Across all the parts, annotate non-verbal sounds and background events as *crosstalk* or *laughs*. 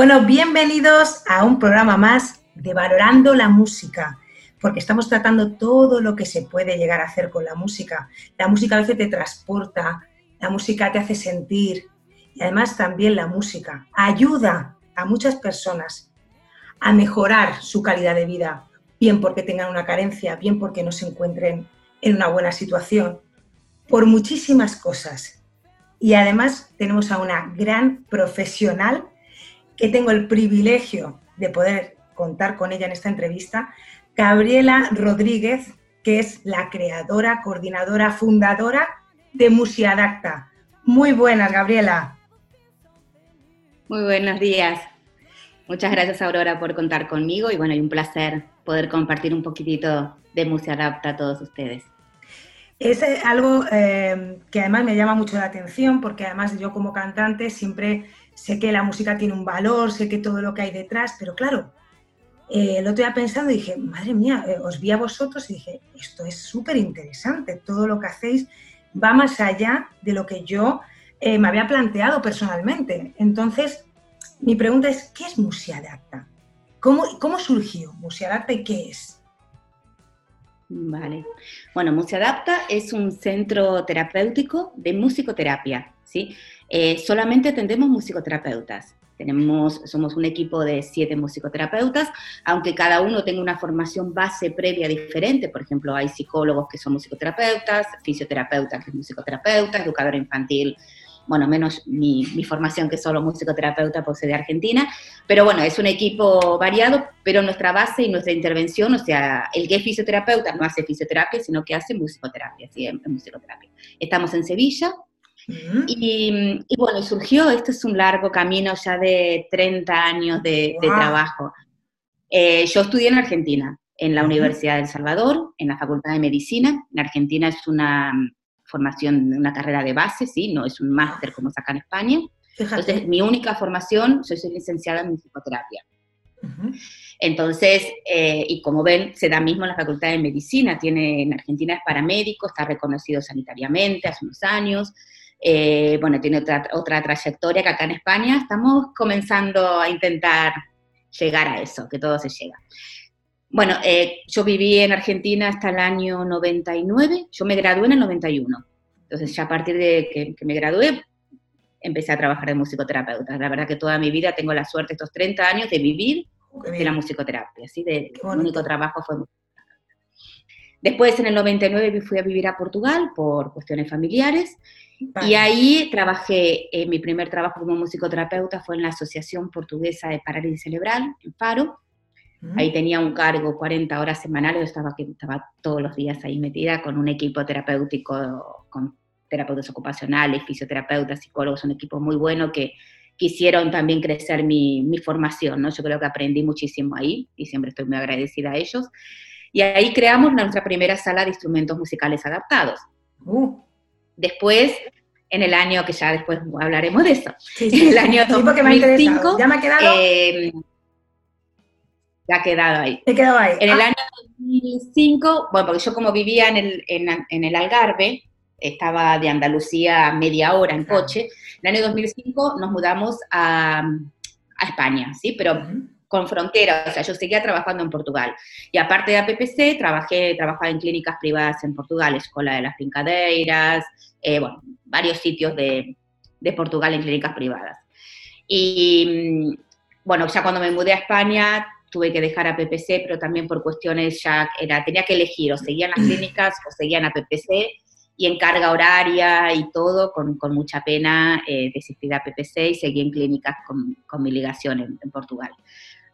Bueno, bienvenidos a un programa más de Valorando la Música, porque estamos tratando todo lo que se puede llegar a hacer con la música. La música a veces te transporta, la música te hace sentir y además también la música ayuda a muchas personas a mejorar su calidad de vida, bien porque tengan una carencia, bien porque no se encuentren en una buena situación, por muchísimas cosas. Y además tenemos a una gran profesional que tengo el privilegio de poder contar con ella en esta entrevista, Gabriela Rodríguez, que es la creadora, coordinadora, fundadora de Musiadacta. Muy buenas, Gabriela. Muy buenos días. Muchas gracias, Aurora, por contar conmigo y bueno, y un placer poder compartir un poquitito de Musiadacta a todos ustedes. Es eh, algo eh, que además me llama mucho la atención porque además yo como cantante siempre sé que la música tiene un valor, sé que todo lo que hay detrás, pero claro, eh, lo estoy pensando y dije, madre mía, eh, os vi a vosotros y dije, esto es súper interesante, todo lo que hacéis va más allá de lo que yo eh, me había planteado personalmente. Entonces, mi pregunta es, ¿qué es Musiadacta? ¿Cómo, ¿Cómo surgió Musiadacta y qué es? Vale. Bueno, Musiadapta es un centro terapéutico de musicoterapia, ¿sí? Eh, solamente atendemos musicoterapeutas. Tenemos, somos un equipo de siete musicoterapeutas, aunque cada uno tenga una formación base previa diferente. Por ejemplo, hay psicólogos que son musicoterapeutas, fisioterapeutas que son musicoterapeutas, educadora infantil, bueno, menos mi, formación que solo musicoterapeuta por de Argentina, pero bueno, es un equipo variado, pero nuestra base y nuestra intervención, o sea, el que es fisioterapeuta no hace fisioterapia, sino que hace musicoterapia, ¿sí? en musicoterapia. Estamos en Sevilla, y, bueno, surgió, esto es un largo camino ya de 30 años de, trabajo. Eh, yo estudié en Argentina, en la Universidad de El Salvador, en la Facultad de Medicina. En Argentina es una formación, una carrera de base, ¿sí? No es un máster como es acá en España. Entonces, mi única formación, yo soy licenciada en psicoterapia. Entonces, eh, y como ven, se da mismo en la Facultad de Medicina, tiene, en Argentina es paramédico, está reconocido sanitariamente hace unos años, eh, bueno, tiene otra, otra trayectoria que acá en España estamos comenzando a intentar llegar a eso, que todo se llega. Bueno, eh, yo viví en Argentina hasta el año 99, yo me gradué en el 91, entonces ya a partir de que, me gradué empecé a trabajar de musicoterapeuta. La verdad que toda mi vida tengo la suerte estos 30 años de vivir de la musicoterapia, ¿sí? De, el único trabajo fue Después, en el 99, fui a vivir a Portugal por cuestiones familiares y ahí trabajé, eh, mi primer trabajo como musicoterapeuta fue en la Asociación Portuguesa de Parálisis Cerebral, en Faro. Ahí tenía un cargo, 40 horas semanales, estaba, estaba todos los días ahí metida con un equipo terapéutico, con terapeutas ocupacionales, fisioterapeutas, psicólogos, un equipo muy bueno que quisieron también crecer mi, mi, formación, ¿no? Yo creo que aprendí muchísimo ahí y siempre estoy muy agradecida a ellos. Y ahí creamos nuestra primera sala de instrumentos musicales adaptados. Uh. Después, en el año, que ya después hablaremos de eso, en el año 2005, ¿Ya me ha quedado? Eh, ha quedado ahí. He quedado ahí. En el ah. año 2005, bueno, porque yo como vivía en el, en, el Algarve, estaba de Andalucía media hora en coche, en el año 2005 nos mudamos a, a España, ¿sí? Pero con frontera, o sea, yo seguía trabajando en Portugal. Y aparte de APPC, trabajé, trabajaba en clínicas privadas en Portugal, Escuela de las Brincadeiras, eh, bueno, varios sitios de, de, Portugal en clínicas privadas. Y mm, bueno, ya cuando me mudé a España tuve que dejar a PPC, pero también por cuestiones ya era, tenía que elegir, o seguían las *clears throat* clínicas o seguían a PPC, y en carga horaria y todo, con, con mucha pena eh, desistí a PPC y seguí en clínicas con, con mi ligación en Portugal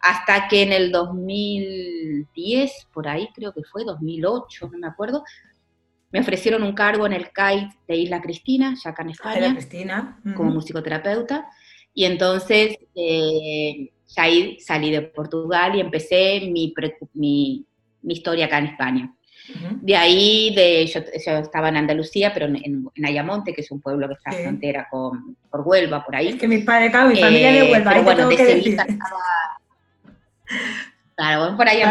hasta que en el 2010, por ahí creo que fue, 2008, no me acuerdo, me ofrecieron un cargo en el CAIT de Isla Cristina, ya acá en España, Cristina. como musicoterapeuta, y entonces eh, ya ahí salí de Portugal y empecé mi, mi, historia acá en España. De ahí, de, yo, estaba en Andalucía, pero en, Ayamonte, que es un pueblo que está a frontera con, por Huelva, por ahí. Es que mis padres, claro, mi familia de eh, Huelva, pero bueno, de Sevilla estaba, Claro, por ahí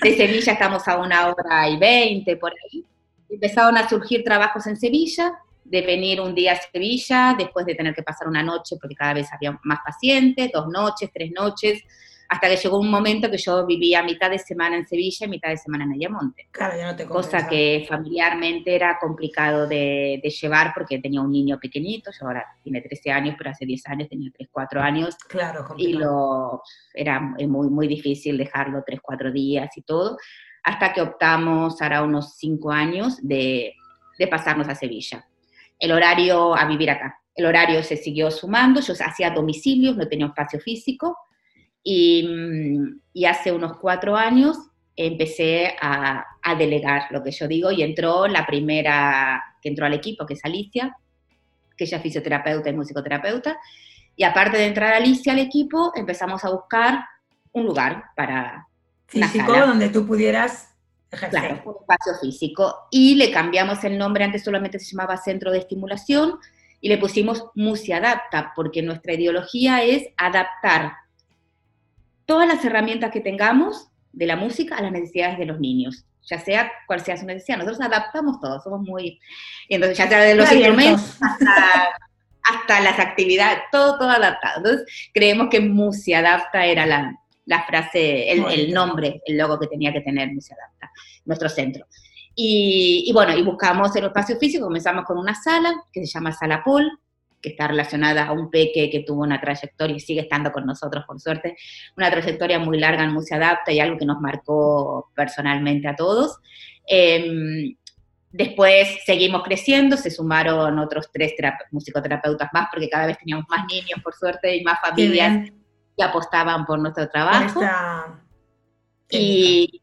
De Sevilla estamos a una hora y veinte, por ahí. Empezaron a surgir trabajos en Sevilla de venir un día a Sevilla, después de tener que pasar una noche, porque cada vez había más pacientes, dos noches, tres noches, hasta que llegó un momento que yo vivía mitad de semana en Sevilla y mitad de semana en Ayamonte. Claro, ya no te Cosa que familiarmente era complicado de, llevar porque tenía un niño pequeñito, yo ahora tiene 13 años, pero hace 10 años tenía 3, 4 años. Claro, Y lo, era muy, muy difícil dejarlo 3, 4 días y todo, hasta que optamos, ahora unos 5 años, de, de pasarnos a Sevilla. El horario a vivir acá. El horario se siguió sumando, yo hacía domicilios, no tenía espacio físico, y, hace unos cuatro años empecé a, delegar lo que yo digo y entró la primera que entró al equipo, que es Alicia, que ella es fisioterapeuta y musicoterapeuta. Y aparte de entrar Alicia al equipo, empezamos a buscar un lugar para... Físico donde tú pudieras. Claro, un espacio físico. Y le cambiamos el nombre, antes solamente se llamaba Centro de Estimulación, y le pusimos Musiadapta, porque nuestra ideología es adaptar todas las herramientas que tengamos de la música a las necesidades de los niños, ya sea cual sea su necesidad. Nosotros adaptamos todo, somos muy... Y entonces, ya sea de los instrumentos hasta, las actividades, todo, todo adaptado. Entonces, creemos que Musiadapta era la, la frase, el, nombre, el logo que tenía que tener Musiadapta, nuestro centro. Y, y, bueno, y buscamos el espacio físico, comenzamos con una sala que se llama Sala Paul, que está relacionada a un peque que tuvo una trayectoria y sigue estando con nosotros, por suerte, una trayectoria muy larga en Se Adapta y algo que nos marcó personalmente a todos. Em, después seguimos creciendo, se sumaron otros tres musicoterapeutas más, porque cada vez teníamos más niños, por suerte, y más familias que apostaban por nuestro trabajo. Y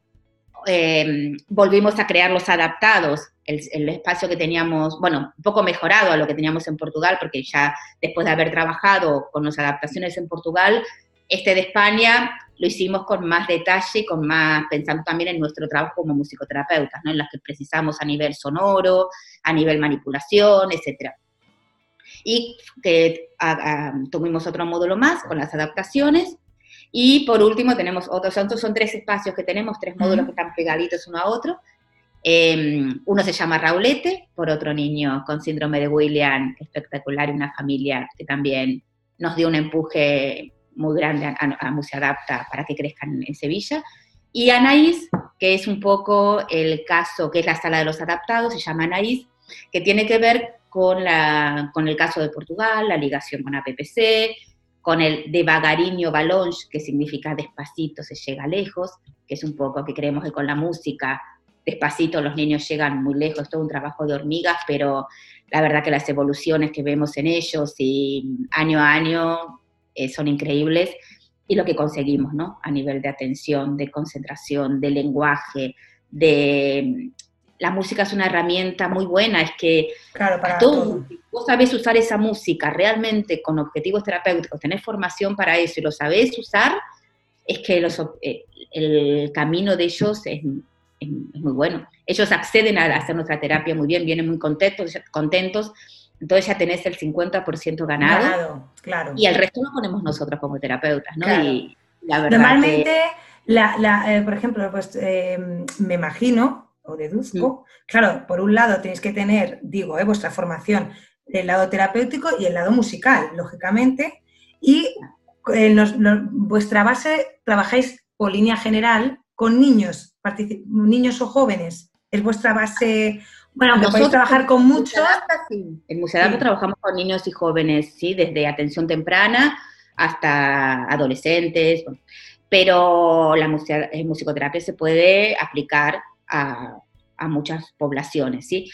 em, volvimos a crear los adaptados, el, espacio que teníamos, bueno, un poco mejorado a lo que teníamos en Portugal, porque ya después de haber trabajado con las adaptaciones en Portugal, este de España lo hicimos con más detalle, con más, pensando también en nuestro trabajo como musicoterapeutas, ¿no? en las que precisamos a nivel sonoro, a nivel manipulación, etc. Y que tuvimos otro módulo más con las adaptaciones. Y por último tenemos otros, son tres espacios que tenemos, tres módulos que están pegaditos uno a otro, Em, uno se llama Raulete, por otro niño con síndrome de William, espectacular, y una familia que también nos dio un empuje muy grande a, a, Adapta para que crezcan en Sevilla. Y Anaís, que es un poco el caso, que es la sala de los adaptados, se llama Anaís, que tiene que ver con, la, con el caso de Portugal, la ligación con APPC, con el devagariño balonge, que significa despacito se llega lejos, que es un poco que creemos que con la música despacito los niños llegan muy lejos, todo un trabajo de hormigas, pero la verdad que las evoluciones que vemos en ellos y año a año eh, son increíbles y lo que conseguimos, ¿no? A nivel de atención, de concentración, de lenguaje, de... La música es una herramienta muy buena, es que claro, para todo, vos sabés usar esa música realmente con objetivos terapéuticos, tenés formación para eso y lo sabés usar, es que los, eh, el camino de ellos es, es, muy bueno. Ellos acceden a hacer nuestra terapia muy bien, vienen muy contentos, contentos entonces ya tenés el 50% ganado, claro. Y el resto lo ponemos nosotros como terapeutas, ¿no? Y la verdad Normalmente, la, eh, por ejemplo, pues eh, me imagino o deduzco, mm. claro, por un lado tenéis que tener, digo, eh, vuestra formación, el lado terapéutico y el lado musical, lógicamente, y vuestra base trabajáis por línea general con niños, niños o jóvenes? ¿Es vuestra base? Bueno, aunque podéis trabajar con muchos. En Museo trabajamos con niños y jóvenes, sí, desde atención temprana hasta adolescentes, pero la musicoterapia se puede aplicar a, muchas poblaciones, ¿sí?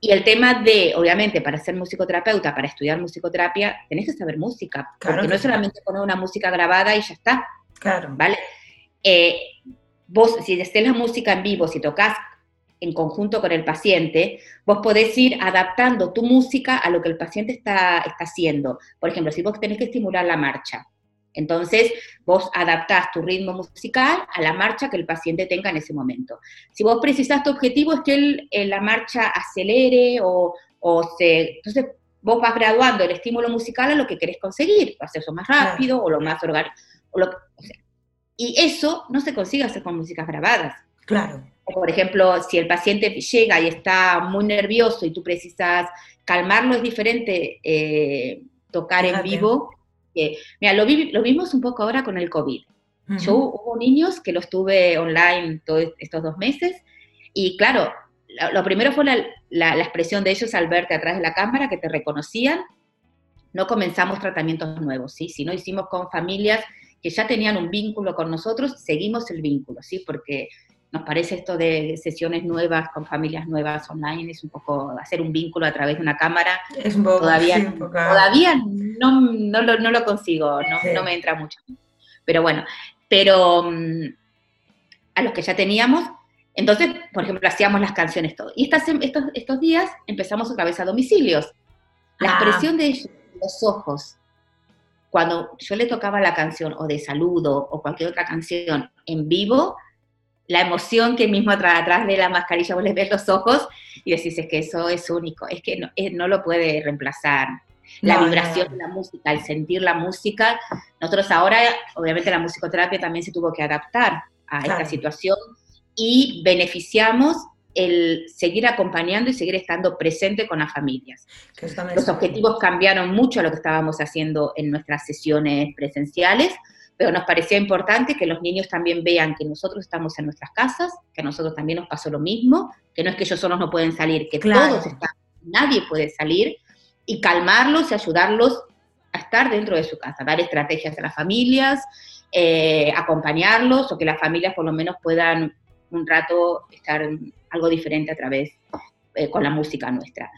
Y el tema de, obviamente, para ser musicoterapeuta, para estudiar musicoterapia, tenés que saber música, porque no es solamente poner una música grabada y ya está, claro. ¿vale? Eh, vos, si estés la música en vivo, si tocas en conjunto con el paciente, vos podés ir adaptando tu música a lo que el paciente está, está haciendo. Por ejemplo, si vos tenés que estimular la marcha, entonces vos adaptás tu ritmo musical a la marcha que el paciente tenga en ese momento. Si vos precisás tu objetivo es que eh, la marcha acelere o, se... Entonces vos vas graduando el estímulo musical a lo que querés conseguir, hacerlo más rápido o lo más orgánico. O, lo, y eso no se consigue hacer con músicas grabadas. Claro. por ejemplo, si el paciente llega y está muy nervioso y tú precisas calmarlo, es diferente eh, tocar en vivo. Mira, lo, lo, vimos un poco ahora con el COVID. Yo hubo niños que los tuve online todos estos dos meses y claro, lo, primero fue la, la, expresión de ellos al verte atrás de la cámara, que te reconocían. No comenzamos tratamientos nuevos, ¿sí? Si no hicimos con familias que ya tenían un vínculo con nosotros, seguimos el vínculo, ¿sí? Porque nos parece esto de sesiones nuevas con familias nuevas online, es un poco hacer un vínculo a través de una cámara. Es un poco, todavía, todavía no, no, lo, no, lo, consigo, no, no, me entra mucho. Pero bueno, pero mm, a los que ya teníamos, entonces, por ejemplo, hacíamos las canciones todo. Y estas, estos, estos días empezamos otra vez a domicilios. La ah. expresión de ellos, los ojos, cuando yo le tocaba la canción o de saludo o cualquier otra canción en vivo, la emoción que mismo atrás, de la mascarilla vos les ves los ojos y decís, es que eso es único, es que no, no lo puede reemplazar. La vibración de la música, el sentir la música. Nosotros ahora, obviamente la musicoterapia también se tuvo que adaptar a esta situación y beneficiamos el seguir acompañando y seguir estando presente con las familias. Los objetivos cambiaron mucho a lo que estábamos haciendo en nuestras sesiones presenciales, pero nos parecía importante que los niños también vean que nosotros estamos en nuestras casas, que a nosotros también nos pasó lo mismo, que no es que ellos solos no pueden salir, que todos están, nadie puede salir, y calmarlos y ayudarlos a estar dentro de su casa, dar estrategias a las familias, eh, acompañarlos o que las familias por lo menos puedan un rato estar algo diferente a través eh, con la música nuestra.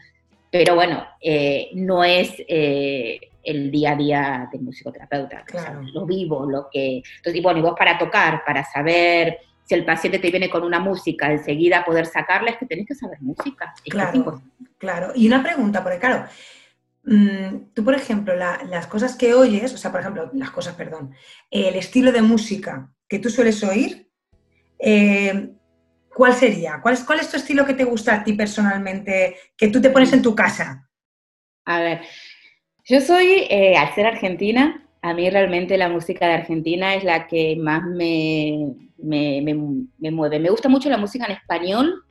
Pero bueno, eh, no es el día a día del musicoterapeuta. Claro. lo vivo, lo que... Entonces, y bueno, y vos para tocar, para saber si el paciente te viene con una música, enseguida poder sacarla, es que tenés que saber música. claro, claro. Y una pregunta, porque claro, mm, tú, por ejemplo, las cosas que oyes, o sea, por ejemplo, las cosas, perdón, el estilo de música que tú sueles oír, eh, ¿cuál sería? ¿Cuál es, ¿Cuál es tu estilo que te gusta a ti personalmente, que tú te pones en tu casa? A ver, yo soy, eh, al ser argentina, a mí realmente la música de Argentina es la que más me, me, mueve. Me gusta mucho la música en español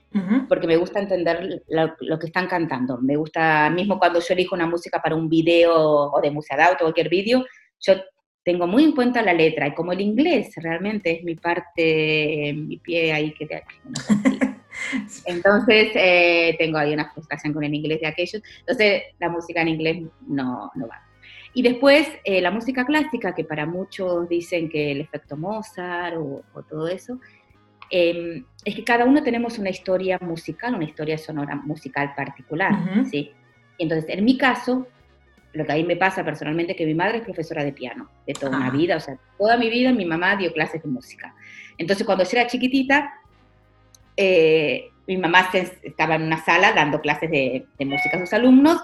porque me gusta entender lo, que están cantando. Me gusta, mismo cuando yo elijo una música para un video o de música de auto, cualquier vídeo, yo tengo muy en cuenta la letra y como el inglés realmente es mi parte, mi pie ahí que te... *laughs* Entonces, eh, tengo ahí una frustración con el inglés de aquellos. Entonces, la música en inglés no, no va. Y después, eh, la música clásica, que para muchos dicen que el efecto Mozart o, todo eso, em, es que cada uno tenemos una historia musical, una historia sonora musical particular, ¿sí? Entonces, en mi caso, lo que a mí me pasa personalmente es que mi madre es profesora de piano, de toda una vida, o sea, toda mi vida mi mamá dio clases de música. Entonces, cuando yo era chiquitita, eh, mi mamá estaba en una sala dando clases de, música a sus alumnos,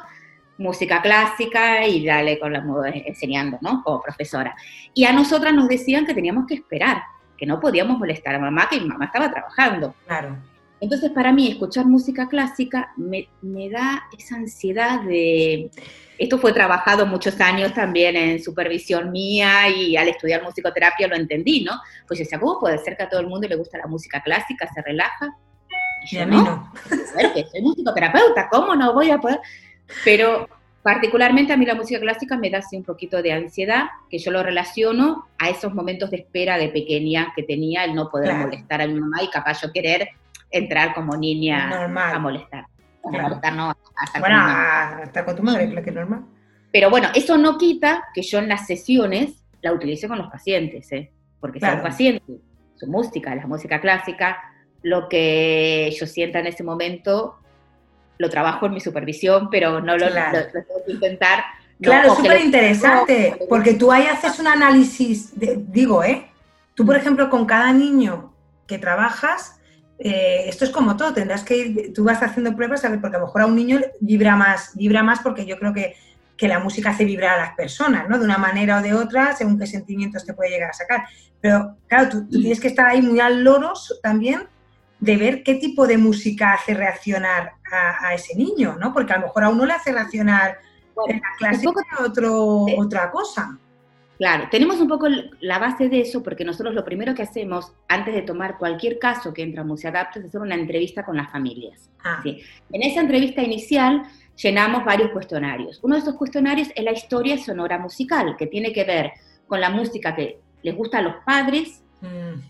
música clásica y dale con la enseñando, ¿no? Como profesora. Y a nosotras nos decían que teníamos que esperar, que no podíamos molestar a mamá, que mi mamá estaba trabajando. Claro. Entonces, para mí, escuchar música clásica me, me, da esa ansiedad de... Esto fue trabajado muchos años también en supervisión mía y al estudiar musicoterapia lo entendí, ¿no? Pues yo decía, ¿cómo puede ser que a todo el mundo le gusta la música clásica, se relaja? Y, a mí no. Bueno, que soy musicoterapeuta, ¿cómo no voy a poder? Pero particularmente a mí la música clásica me da así un poquito de ansiedad, que yo lo relaciono a esos momentos de espera de pequeña que tenía, el no poder molestar a mi mamá y capaz yo querer entrar como niña a molestar. A molestar, no, a estar bueno, con a estar con tu madre, claro que es normal. Pero bueno, eso no quita que yo en las sesiones la utilice con los pacientes, ¿eh? porque claro. son pacientes, su música, la música clásica, lo que yo sienta en ese momento, lo trabajo en mi supervisión, pero no lo, tengo que intentar. Claro, súper interesante, porque tú ahí haces un análisis, digo, ¿eh? Tú, por ejemplo, con cada niño que trabajas, eh, esto es como todo, tendrás que ir, tú vas haciendo pruebas, porque a lo mejor a un niño vibra más, vibra más porque yo creo que, la música hace vibrar a las personas, ¿no? De una manera o de otra, según qué sentimientos te puede llegar a sacar. Pero claro, tú, tienes que estar ahí muy al loro también de ver qué tipo de música hace reaccionar a, ese niño, ¿no? Porque a lo mejor a uno le hace reaccionar en la clásica otro, otra cosa. Claro, tenemos un poco la base de eso porque nosotros lo primero que hacemos antes de tomar cualquier caso que entra a Museadapta es hacer una entrevista con las familias. Ah. En esa entrevista inicial llenamos varios cuestionarios. Uno de esos cuestionarios es la historia sonora musical, que tiene que ver con la música que les gusta a los padres.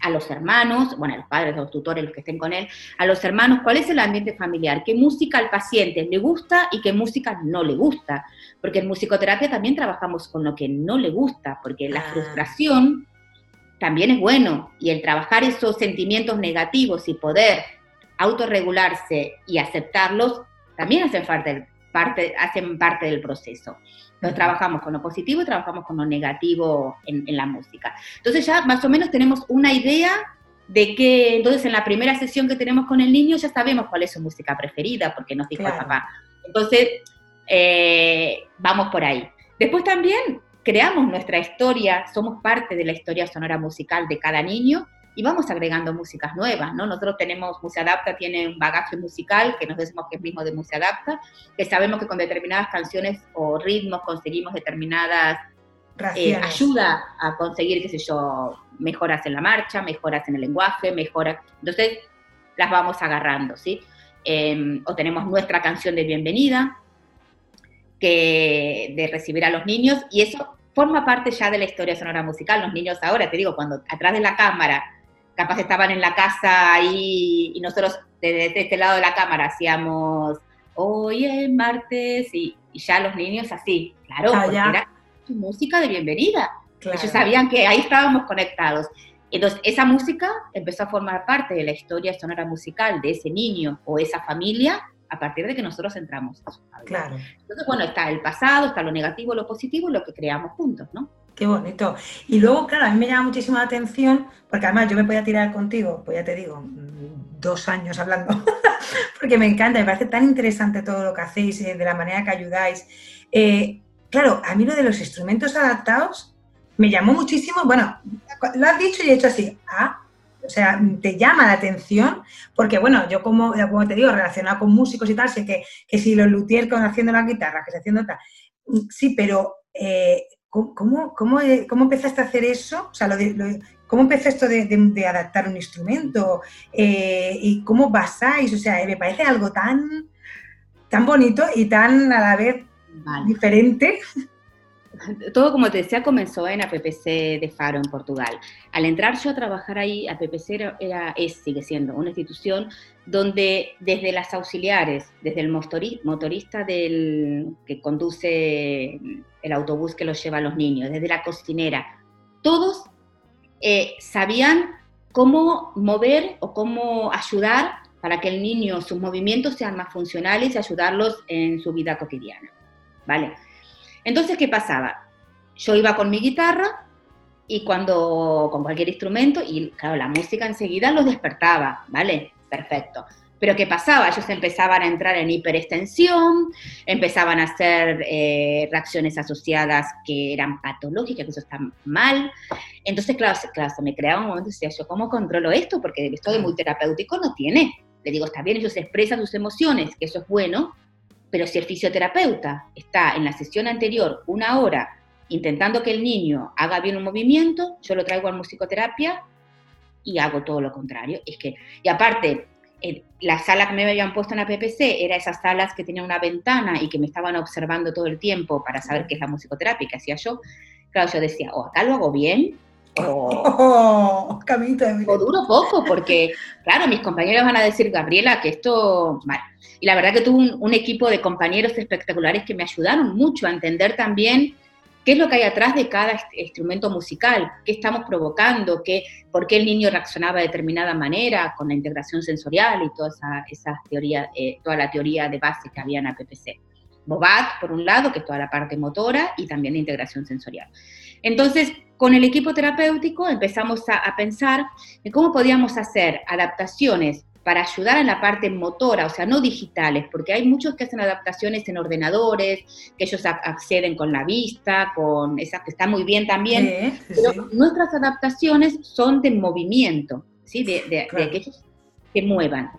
A los hermanos, bueno, a los padres, a los tutores, los que estén con él, a los hermanos, cuál es el ambiente familiar, qué música al paciente le gusta y qué música no le gusta. Porque en musicoterapia también trabajamos con lo que no le gusta, porque la ah. frustración también es bueno y el trabajar esos sentimientos negativos y poder autorregularse y aceptarlos también hace parte, parte, hacen parte del proceso. Entonces trabajamos con lo positivo y trabajamos con lo negativo en, la música. Entonces ya más o menos tenemos una idea de que entonces en la primera sesión que tenemos con el niño ya sabemos cuál es su música preferida, porque nos dijo el papá. Entonces, eh, vamos por ahí. Después también creamos nuestra historia, somos parte de la historia sonora musical de cada niño y vamos agregando músicas nuevas, ¿no? Nosotros tenemos, Museadapta tiene un bagaje musical que nos decimos que es mismo de Museadapta, que sabemos que con determinadas canciones o ritmos conseguimos determinadas eh, ayuda a conseguir, qué sé yo, mejoras en la marcha, mejoras en el lenguaje, mejoras, entonces las vamos agarrando, ¿sí? Em, o tenemos nuestra canción de bienvenida, que de recibir a los niños, y eso forma parte ya de la historia sonora musical. Los niños ahora, te digo, cuando atrás de la cámara capaz estaban en la casa ahí y nosotros desde, este lado de la cámara hacíamos hoy es martes y, ya los niños así, claro, ah, porque era música de bienvenida. Ellos sabían que ahí estábamos conectados. Entonces, esa música empezó a formar parte de la historia sonora musical de ese niño o esa familia a partir de que nosotros entramos Claro. Entonces, bueno, está el pasado, está lo negativo, lo positivo y lo que creamos juntos, ¿no? Qué bonito. Y luego, claro, a mí me llama muchísimo la atención, porque además yo me podía tirar contigo, pues ya te digo, dos años hablando, *laughs* porque me encanta, me parece tan interesante todo lo que hacéis, eh, de la manera que ayudáis. Eh, claro, a mí lo de los instrumentos adaptados me llamó muchísimo, bueno, lo has dicho y he hecho así, ah, o sea, te llama la atención, porque bueno, yo como, como te digo, relacionado con músicos y tal, sé que, que si los luthiers con haciendo la guitarra, que se haciendo tal, sí, pero eh, ¿Cómo, cómo, cómo, empezaste a hacer eso? O sea, ¿cómo empezó esto de, adaptar un instrumento? Eh, ¿Y cómo basáis? O sea, me parece algo tan, tan bonito y tan a la vez diferente. Todo, como te decía, comenzó en APPC de Faro, en Portugal. Al entrar yo a trabajar ahí, APPC era, es, sigue siendo una institución donde desde las auxiliares, desde el motorista del, que conduce el autobús que los lleva a los niños, desde la cocinera, todos eh, sabían cómo mover o cómo ayudar para que el niño, sus movimientos sean más funcionales y ayudarlos en su vida cotidiana. ¿Vale? Entonces, ¿qué pasaba? Yo iba con mi guitarra y cuando, con cualquier instrumento, y claro, la música enseguida los despertaba, ¿vale? Perfecto. Pero ¿qué pasaba? Ellos empezaban a entrar en hiperextensión, empezaban a hacer eh, reacciones asociadas que eran patológicas, que eso está mal. Entonces, claro, claro se me creaba un momento y decía, ¿yo cómo controlo esto? Porque esto de muy terapéutico no tiene. Le digo, está bien, ellos expresan sus emociones, que eso es bueno, pero si el fisioterapeuta está en la sesión anterior una hora intentando que el niño haga bien un movimiento, yo lo traigo a musicoterapia y hago todo lo contrario. Es que, y aparte, la sala que me habían puesto en la PPC era esas salas que tenían una ventana y que me estaban observando todo el tiempo para saber qué es la musicoterapia que hacía yo. Claro, yo decía, o acá lo hago bien, o, o duro poco, porque, claro, mis compañeros van a decir, Gabriela, que esto... Mal. Y la verdad que tuve un equipo de compañeros espectaculares que me ayudaron mucho a entender también qué es lo que hay atrás de cada instrumento musical, qué estamos provocando, qué, por qué el niño reaccionaba de determinada manera con la integración sensorial y toda esa, teoría, eh, toda la teoría de base que había en APPC. Bobat, por un lado, que es toda la parte motora y también la integración sensorial. Entonces, con el equipo terapéutico empezamos a, a pensar en cómo podíamos hacer adaptaciones para ayudar en la parte motora, o sea, no digitales, porque hay muchos que hacen adaptaciones en ordenadores, que ellos acceden con la vista, con esas que está muy bien también, pero nuestras adaptaciones son de movimiento, ¿sí? de, de, que ellos se muevan.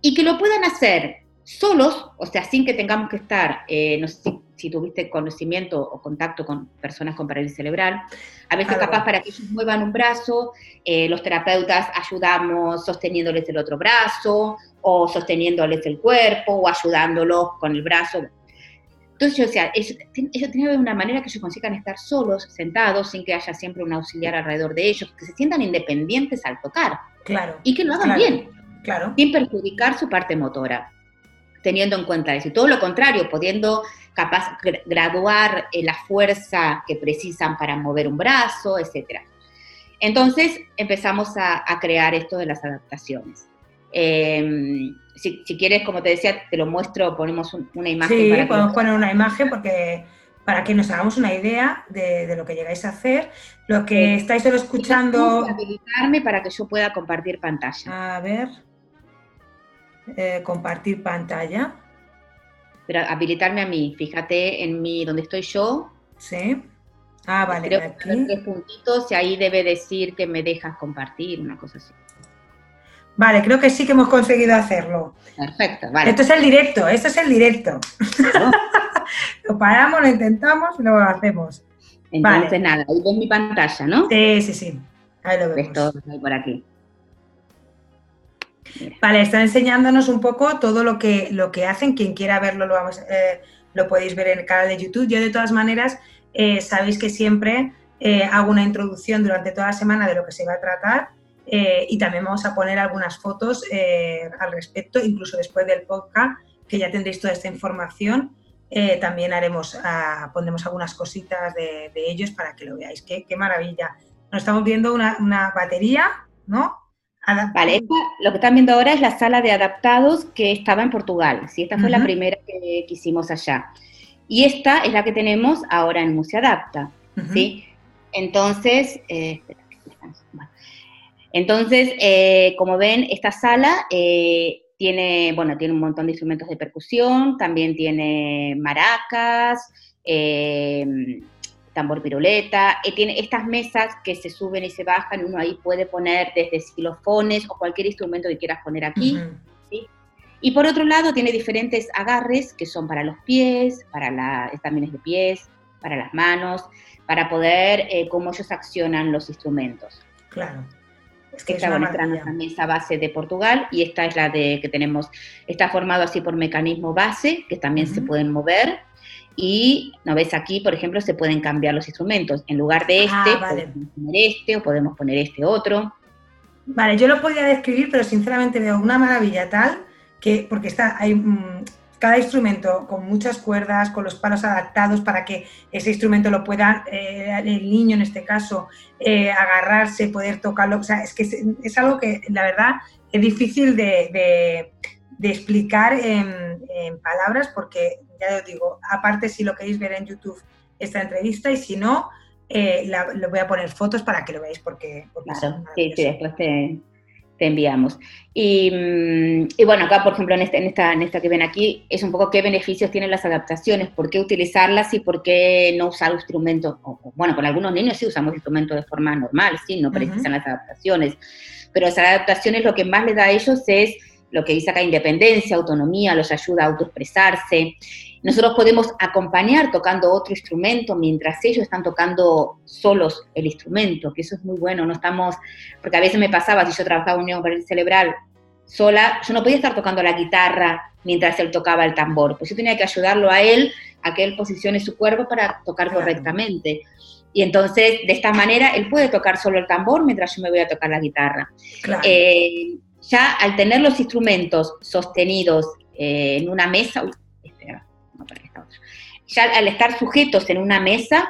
Y que lo puedan hacer solos, o sea, sin que tengamos que estar, eh, no sé, si tuviste conocimiento o contacto con personas con parálisis cerebral, a veces capaz para que ellos muevan un brazo, eh, los terapeutas ayudamos sosteniéndoles el otro brazo, o sosteniéndoles el cuerpo, o ayudándolos con el brazo. Entonces yo decía, ellos, tiene que haber una manera que ellos consigan estar solos, sentados, sin que haya siempre un auxiliar alrededor de ellos, que se sientan independientes al tocar. Claro. Y que lo hagan bien. Claro. Sin perjudicar su parte motora teniendo en cuenta eso. Y todo lo contrario, pudiendo capaz graduar eh, la fuerza que precisan para mover un brazo, etc. Entonces empezamos a, crear esto de las adaptaciones. Em, si, quieres, como te decía, te lo muestro, ponemos una imagen. Sí, podemos poner una imagen porque para que nos hagamos una idea de, lo que llegáis a hacer. Lo que estáis solo escuchando... Habilitarme para que yo pueda compartir pantalla. A ver. Eh, compartir pantalla. Pero habilitarme a mí, fíjate en mí, donde estoy yo. Sí. Ah, vale. Creo aquí. tres puntitos y ahí debe decir que me dejas compartir, una cosa así. Vale, creo que sí que hemos conseguido hacerlo. Perfecto, vale. Esto es el directo, esto es el directo. *laughs* lo paramos, lo intentamos y lo hacemos. Entonces nada, ahí ves mi pantalla, ¿no? Sí, sí, sí. Ahí lo vemos. Ves todo por aquí. Vale, están enseñándonos un poco todo lo que, lo que hacen. Quien quiera verlo lo, vamos, eh, lo podéis ver en el canal de YouTube. Yo de todas maneras, eh, sabéis que siempre eh, hago una introducción durante toda la semana de lo que se va a tratar y también vamos a poner algunas fotos al respecto, incluso después del podcast, que ya tendréis toda esta información. también haremos, ah, pondremos algunas cositas de, ellos para que lo veáis. Qué, qué maravilla. Nos estamos viendo una, una batería, ¿no? Vale, lo que están viendo ahora es la sala de adaptados que estaba en Portugal. ¿sí? Esta fue la primera que, hicimos allá. Y esta es la que tenemos ahora en Museo Adapta. ¿sí? Entonces, eh, entonces eh, como ven, esta sala eh, tiene, bueno, tiene un montón de instrumentos de percusión, también tiene maracas, tambor piruleta, eh, tiene estas mesas que se suben y se bajan, uno ahí puede poner desde xilofones o cualquier instrumento que quieras poner aquí. Y por otro lado tiene diferentes agarres que son para los pies, para la, también de pies, para las manos, para poder eh, cómo ellos accionan los instrumentos. Claro. Es que esta es nuestra mesa base de Portugal y esta es la de que tenemos, está formado así por mecanismo base, que también se pueden mover, y, ¿no ves? Aquí, por ejemplo, se pueden cambiar los instrumentos. En lugar de ah, este, podemos poner este o podemos poner este otro. Vale, yo lo podría describir, pero sinceramente veo una maravilla tal que, porque está, hay mm, cada instrumento con muchas cuerdas, con los palos adaptados para que ese instrumento lo pueda, eh, el niño en este caso, eh, agarrarse, poder tocarlo. O sea, es que es, algo que la verdad es difícil de, explicar en, en, palabras porque ya os digo, aparte si lo queréis ver en YouTube esta entrevista y si no, eh, le voy a poner fotos para que lo veáis porque... claro, sí, sí, después te, enviamos. Mm, y, bueno, acá, por ejemplo, en esta, en, esta, en esta que ven aquí, es un poco qué beneficios tienen las adaptaciones, por qué utilizarlas y por qué no usar instrumentos. bueno, con algunos niños sí usamos instrumentos de forma normal, sí, no precisan las adaptaciones, pero las adaptaciones lo que más les da a ellos es lo que dice acá, independencia, autonomía, los ayuda a autoexpresarse. Nosotros podemos acompañar tocando otro instrumento mientras ellos están tocando solos el instrumento, que eso es muy bueno, no estamos, porque a veces me pasaba, si yo trabajaba en un el cerebral sola, yo no podía estar tocando la guitarra mientras él tocaba el tambor, pues yo tenía que ayudarlo a él a que él posicione su cuerpo para tocar correctamente. Y entonces, de esta manera, él puede tocar solo el tambor mientras yo me voy a tocar la guitarra. Eh, ya al tener los instrumentos sostenidos eh, en una mesa, ya al estar sujetos en una mesa,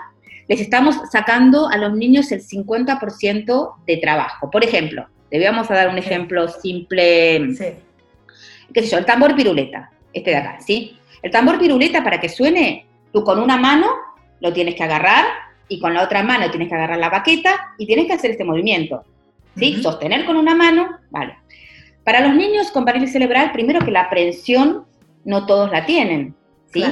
les estamos sacando a los niños el 50% de trabajo. Por ejemplo, le vamos a dar un ejemplo simple, sí. qué sé yo, el tambor piruleta, este de acá, ¿sí? El tambor piruleta para que suene, tú con una mano lo tienes que agarrar y con la otra mano tienes que agarrar la baqueta y tienes que hacer este movimiento, ¿sí? Sostener con una mano, vale. Para los niños con parálisis cerebral, primero que la aprehensión no todos la tienen, ¿sí?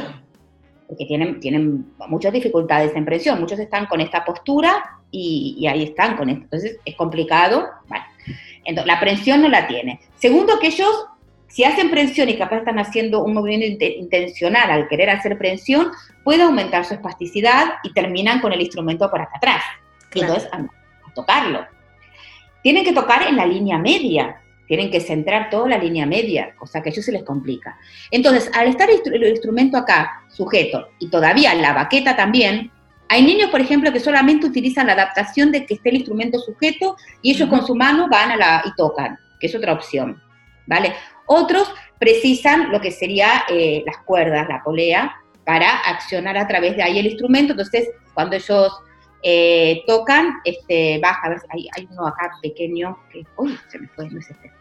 Porque tienen, tienen muchas dificultades en presión, muchos están con esta postura y, ahí están con esto, entonces es complicado, Entonces, la aprehensión no la tiene. Segundo, que ellos si hacen prensión y capaz están haciendo un movimiento intencional al querer hacer prensión, puede aumentar su espasticidad y terminan con el instrumento por acá atrás. Y entonces a, tocarlo. Tienen que tocar en la línea media, tienen que centrar toda la línea media, cosa que a ellos se les complica. Entonces, al estar el instrumento acá sujeto y todavía la baqueta también, hay niños, por ejemplo, que solamente utilizan la adaptación de que esté el instrumento sujeto y ellos con su mano van a la y tocan, que es otra opción, ¿vale? Otros precisan lo que sería eh, las cuerdas, la polea, para accionar a través de ahí el instrumento. Entonces, cuando ellos eh, tocan, este, baja, a ver, hay, hay, uno acá pequeño que, uy, se me fue, no es este.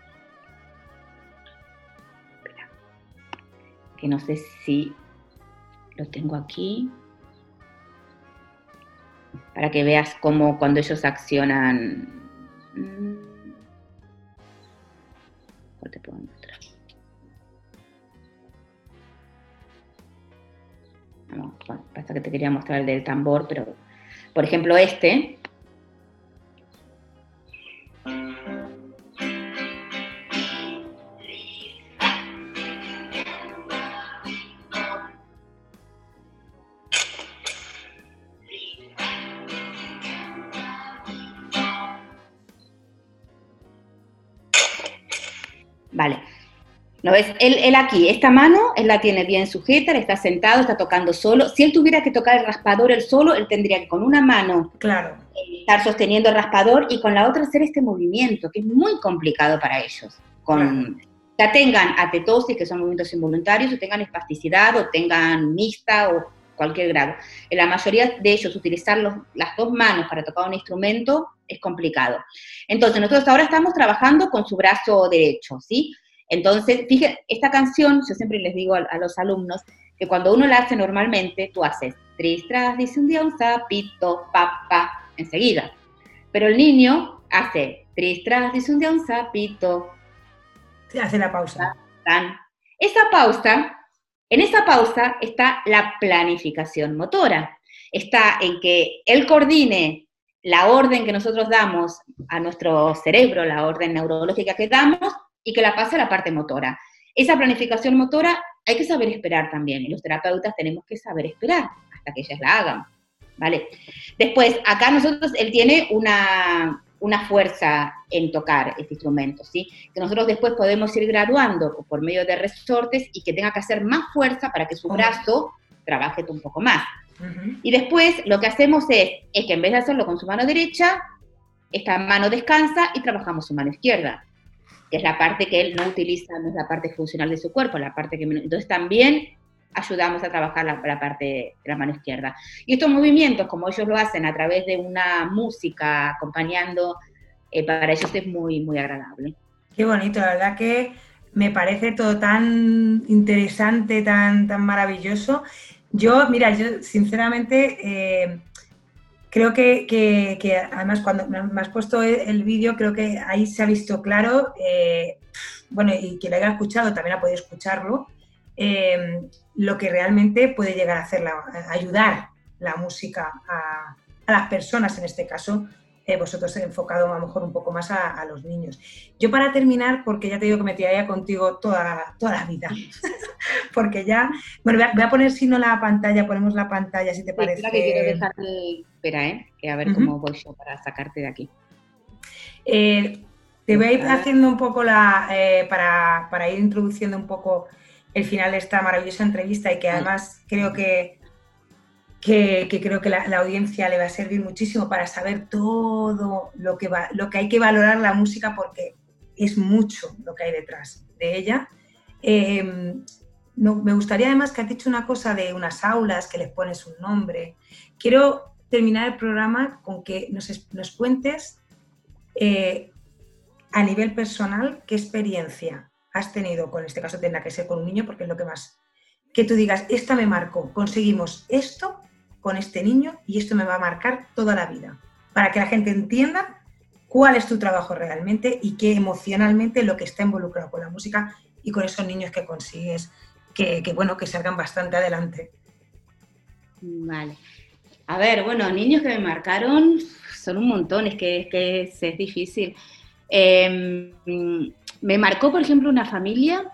Que no sé si lo tengo aquí para que veas cómo cuando ellos accionan... Mm, te puedo mostrar? No, que te quería mostrar el del tambor, pero por ejemplo este, ¿No ves? Él, aquí, esta mano, él la tiene bien sujeta, él está sentado, está tocando solo. Si él tuviera que tocar el raspador él solo, él tendría que con una mano claro. estar sosteniendo el raspador y con la otra hacer este movimiento, que es muy complicado para ellos. Con, Ya tengan atetosis, que son movimientos involuntarios, o tengan espasticidad, o tengan mixta, o cualquier grado. En la mayoría de ellos, utilizar las dos manos para tocar un instrumento es complicado. Entonces, nosotros ahora estamos trabajando con su brazo derecho, ¿sí? Entonces, fíjense, esta canción, yo siempre les digo a, los alumnos que cuando uno la hace normalmente, tú haces tras, dice un día un sapito, papá, enseguida. Pero el niño hace tras, dice un día un sapito. Se hace la pausa. Esa pausa en esa pausa está la planificación motora. Está en que él coordine la orden que nosotros damos a nuestro cerebro, la orden neurológica que damos, y que la pase a la parte motora. Esa planificación motora hay que saber esperar también, y los terapeutas tenemos que saber esperar hasta que ellas la hagan. ¿Vale? Después, acá nosotros, él tiene una, una fuerza en tocar este instrumento, ¿sí? Que nosotros después podemos ir graduando por medio de resortes y que tenga que hacer más fuerza para que su brazo trabaje un poco más. Y después lo que hacemos es, es que en vez de hacerlo con su mano derecha, esta mano descansa y trabajamos su mano izquierda, que es la parte que él no utiliza, no es la parte funcional de su cuerpo, la parte que... Entonces también ayudamos a trabajar la, parte de la mano izquierda. Y estos movimientos, como ellos lo hacen a través de una música acompañando, eh, para ellos es muy, muy agradable. Qué bonito, la verdad que me parece todo tan interesante, tan, tan maravilloso. Yo, mira, yo sinceramente eh, creo que, además cuando me has puesto el, vídeo, creo que ahí se ha visto claro, eh, bueno, y quien lo haya escuchado también ha podido escucharlo, lo que realmente puede llegar a hacer, ayudar la música a, las personas, en este caso, eh, vosotros enfocado a lo mejor un poco más a, los niños. Yo para terminar, porque ya te digo que me tiraría contigo toda, toda la vida, *laughs* porque ya, bueno, voy a, poner si no la pantalla, ponemos la pantalla si te parece. Espera que quiero dejarte, espera, ¿eh? que a ver cómo voy yo para sacarte de aquí. Eh, te voy a ir haciendo un poco la, eh, para, para ir introduciendo un poco el final de esta maravillosa entrevista y que además creo que, que, creo que la, audiencia le va a servir muchísimo para saber todo lo que, va, lo que hay que valorar la música porque es mucho lo que hay detrás de ella. Em, no, me gustaría además que has dicho una cosa de unas aulas, que les pones un nombre. Quiero terminar el programa con que nos, nos cuentes eh, a nivel personal qué experiencia has tenido, con este caso tendrá que ser con un niño porque es lo que más, que tú digas, esta me marcó, conseguimos esto con este niño y esto me va a marcar toda la vida, para que la gente entienda cuál es tu trabajo realmente y qué emocionalmente lo que está involucrado con la música y con esos niños que consigues que, bueno, que salgan bastante adelante. Vale. A ver, bueno, niños que me marcaron son un montón, es que, es, es difícil. Em, me marcó, por ejemplo, una familia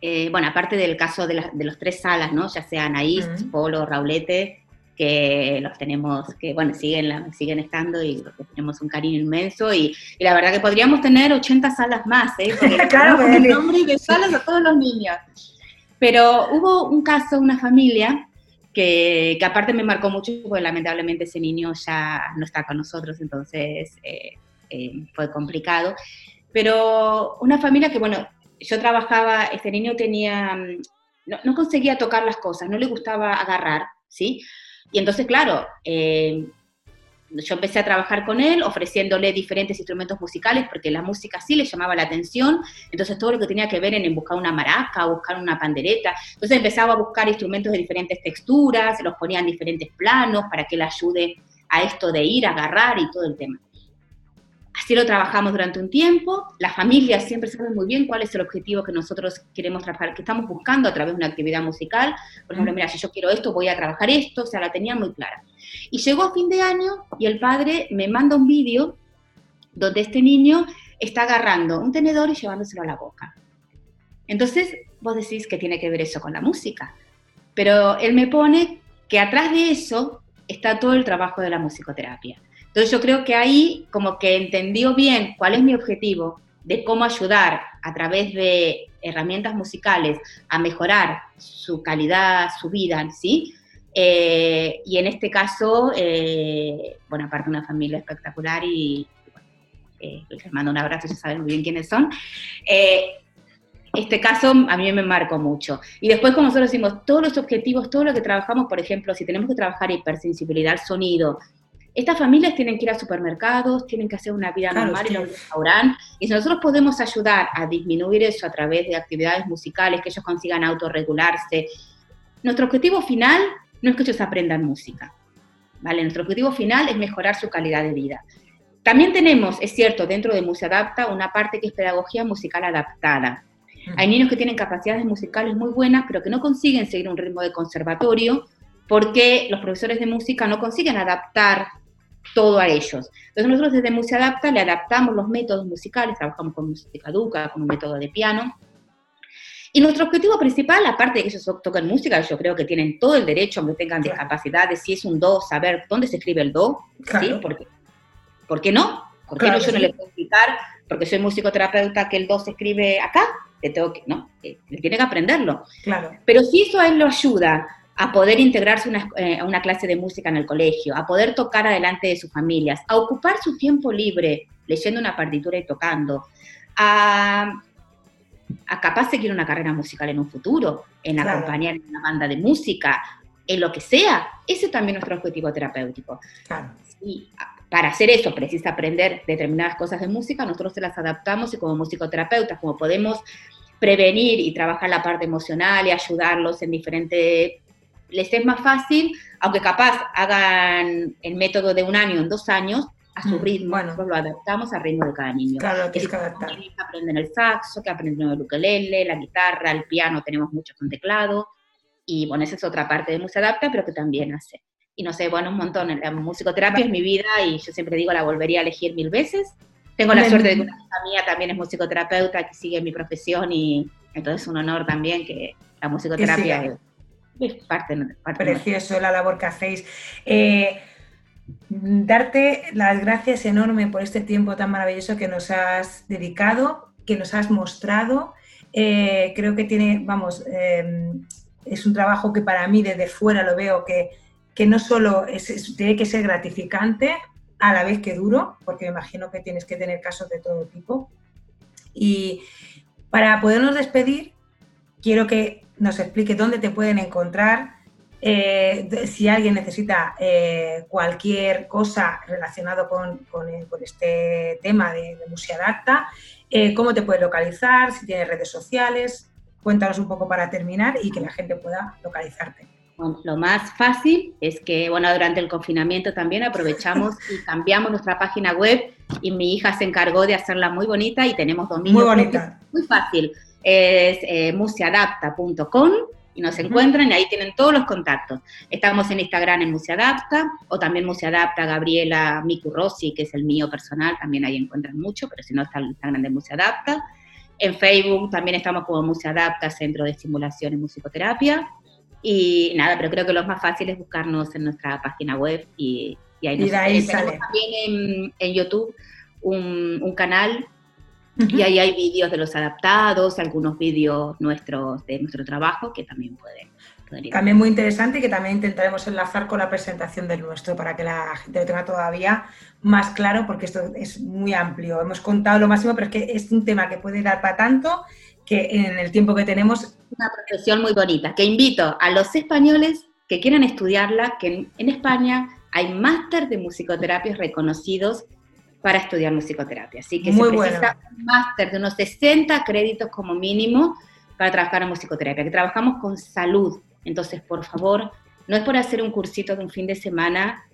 eh, bueno, aparte del caso de, los tres salas, ¿no? Ya sean Anaís, Polo, Raulete, que los tenemos, que bueno, siguen, siguen estando y tenemos un cariño inmenso y, la verdad que podríamos tener 80 salas más, ¿eh? *laughs* Porque claro, el nombre de salas a todos los niños. Pero hubo un caso, una familia, que, que, aparte me marcó mucho porque lamentablemente ese niño ya no está con nosotros, entonces eh, eh, fue complicado. Pero una familia que, bueno, yo trabajaba, este niño tenía, mm, no, no conseguía tocar las cosas, no le gustaba agarrar, ¿sí? Y entonces, claro, eh, yo empecé a trabajar con él ofreciéndole diferentes instrumentos musicales porque la música sí le llamaba la atención, entonces todo lo que tenía que ver en, buscar una maraca, buscar una pandereta, entonces empezaba a buscar instrumentos de diferentes texturas, los ponía en diferentes planos para que él ayude a esto de ir, a agarrar y todo el tema. Así lo trabajamos durante un tiempo. Las familias siempre saben muy bien cuál es el objetivo que nosotros queremos trabajar, que estamos buscando a través de una actividad musical. Por ejemplo, mira, si yo quiero esto, voy a trabajar esto, o sea, la tenía muy clara. Y llegó a fin de año y el padre me manda un vídeo donde este niño está agarrando un tenedor y llevándoselo a la boca. Entonces, vos decís que tiene que ver eso con la música. Pero él me pone que atrás de eso está todo el trabajo de la musicoterapia. Entonces yo creo que ahí como que entendió bien cuál es mi objetivo de cómo ayudar a través de herramientas musicales a mejorar su calidad, su vida, ¿sí? Eh, y en este caso, eh, bueno, aparte una familia espectacular y eh, les mando un abrazo, ya saben muy bien quiénes son. este caso a mí me marcó mucho. Y después, como nosotros decimos, todos los objetivos, todo lo que trabajamos, por ejemplo, si tenemos que trabajar hipersensibilidad al sonido, estas familias tienen que ir a supermercados, tienen que hacer una vida normal en un restaurante, y si nosotros podemos ayudar a disminuir eso a través de actividades musicales, que ellos consigan autorregularse, nuestro objetivo final no es que ellos aprendan música, ¿vale? Nuestro objetivo final es mejorar su calidad de vida. También tenemos, es cierto, dentro de Adapta una parte que es pedagogía musical adaptada. Hay niños que tienen capacidades musicales muy buenas, pero que no consiguen seguir un ritmo de conservatorio porque los profesores de música no consiguen adaptar todo a ellos. Entonces nosotros desde Música Adapta le adaptamos los métodos musicales, trabajamos con música educa, con un método de piano. Y nuestro objetivo principal, aparte de que ellos toquen música, yo creo que tienen todo el derecho, aunque tengan discapacidades, si es un do, saber dónde se escribe el do, ¿sí? Porque, ¿Por qué no? ¿Por qué no yo no le puedo explicar, porque soy musicoterapeuta, que el do se escribe acá? Que tengo que, ¿no? Él tiene que aprenderlo. Claro. Pero si eso a él lo ayuda a poder integrarse eh, a una clase de música en el colegio, a poder tocar adelante de sus familias, a ocupar su tiempo libre leyendo una partitura y tocando, a, a capaz seguir una carrera musical en un futuro, en acompañar en una banda de música, en lo que sea. Ese también es nuestro objetivo terapéutico. Y para hacer eso precisa aprender determinadas cosas de música, nosotros se las adaptamos y como musicoterapeutas, como podemos prevenir y trabajar la parte emocional y ayudarlos en diferentes les es más fácil, aunque capaz hagan el método de un año en dos años, a su mm, ritmo, bueno. nosotros lo adaptamos al ritmo de cada niño. Claro, que, que adaptar. Que aprenden el saxo, que aprenden el ukelele, la guitarra, el piano, tenemos muchos con teclado, y bueno, esa es otra parte de Música Adapta, pero que también hace. Y no sé, bueno, un montón, la musicoterapia es mi vida y yo siempre digo, la volvería a elegir mil veces. Tengo la suerte de que una amiga mía también es musicoterapeuta, que sigue mi profesión y entonces es un honor también que la musicoterapia es parte, Precioso la labor que hacéis. Eh, darte las gracias enorme por este tiempo tan maravilloso que nos has dedicado, que nos has mostrado. Eh, creo que tiene, vamos, eh, es un trabajo que para mí desde fuera lo veo que, que no solo es, tiene que ser gratificante, a la vez que duro, porque me imagino que tienes que tener casos de todo tipo. Y para podernos despedir, quiero que nos explique dónde te pueden encontrar, eh, si alguien necesita eh, cualquier cosa relacionado con, eh, este tema de, de Musiadacta, cómo te puede localizar, si tienes redes sociales. Cuéntanos un poco para terminar y que la gente pueda localizarte. Bueno, lo más fácil es que, bueno, durante el confinamiento también aprovechamos y *laughs* cambiamos nuestra página web y mi hija se encargó de hacerla muy bonita y tenemos dominio. Muy bonita. Muy fácil es eh, musiadapta.com y nos encuentran y ahí tienen todos los contactos. Estamos en Instagram en Musiadapta o también Musiadapta Gabriela Miku Rossi, que es el mío personal, también ahí encuentran mucho, pero si no está el Instagram de Musiadapta. En Facebook también estamos como Museadapta, Centro de Estimulación y Musicoterapia. Y nada, pero creo que lo más fácil es buscarnos en nuestra página web y, ahí nos y ahí Tenemos también en, YouTube un, canal y ahí hay vídeos de los adaptados, algunos vídeos nuestros de nuestro trabajo que también pueden también muy interesante y que también intentaremos enlazar con la presentación del nuestro para que la gente lo tenga todavía más claro, porque esto es muy amplio. Hemos contado lo máximo, pero es que es un tema que puede dar para tanto que en el tiempo que tenemos... Una profesión muy bonita, que invito a los españoles que quieran estudiarla, que en, España hay máster de musicoterapias reconocidos para estudiar musicoterapia. Así que muy se precisa un máster de unos 60 créditos como mínimo para trabajar en musicoterapia, que trabajamos con salud, entonces, por favor, no es por hacer un cursito de un fin de semana,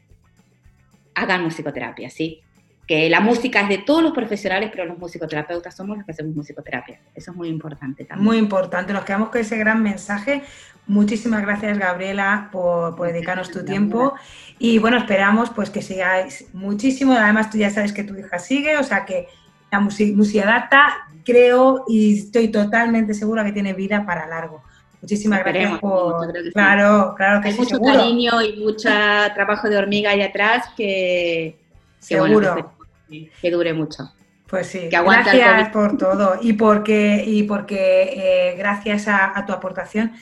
hagan musicoterapia, ¿sí? Que la música es de todos los profesionales, pero los musicoterapeutas somos los que hacemos musicoterapia. Eso es muy importante también. Muy importante. Nos quedamos con ese gran mensaje. Muchísimas gracias, Gabriela, por, dedicarnos tu tiempo. Y bueno, esperamos pues que sigáis muchísimo. Además, tú ya sabes que tu hija sigue, o sea que la Musiadata creo y estoy totalmente segura que tiene vida para largo. Muchísimas gracias por... claro, claro que Hay mucho cariño y mucho trabajo de hormiga ahí atrás que... seguro. Que, dure mucho. Pues sí, gracias por todo y porque, y porque eh, gracias a, tu aportación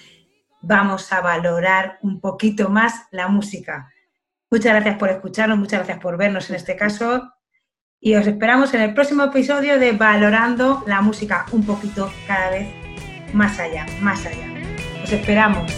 vamos a valorar un poquito más la música. Muchas gracias por escucharnos, muchas gracias por vernos en este caso y os esperamos en el próximo episodio de Valorando la música un poquito cada vez más allá, más allá. Os esperamos.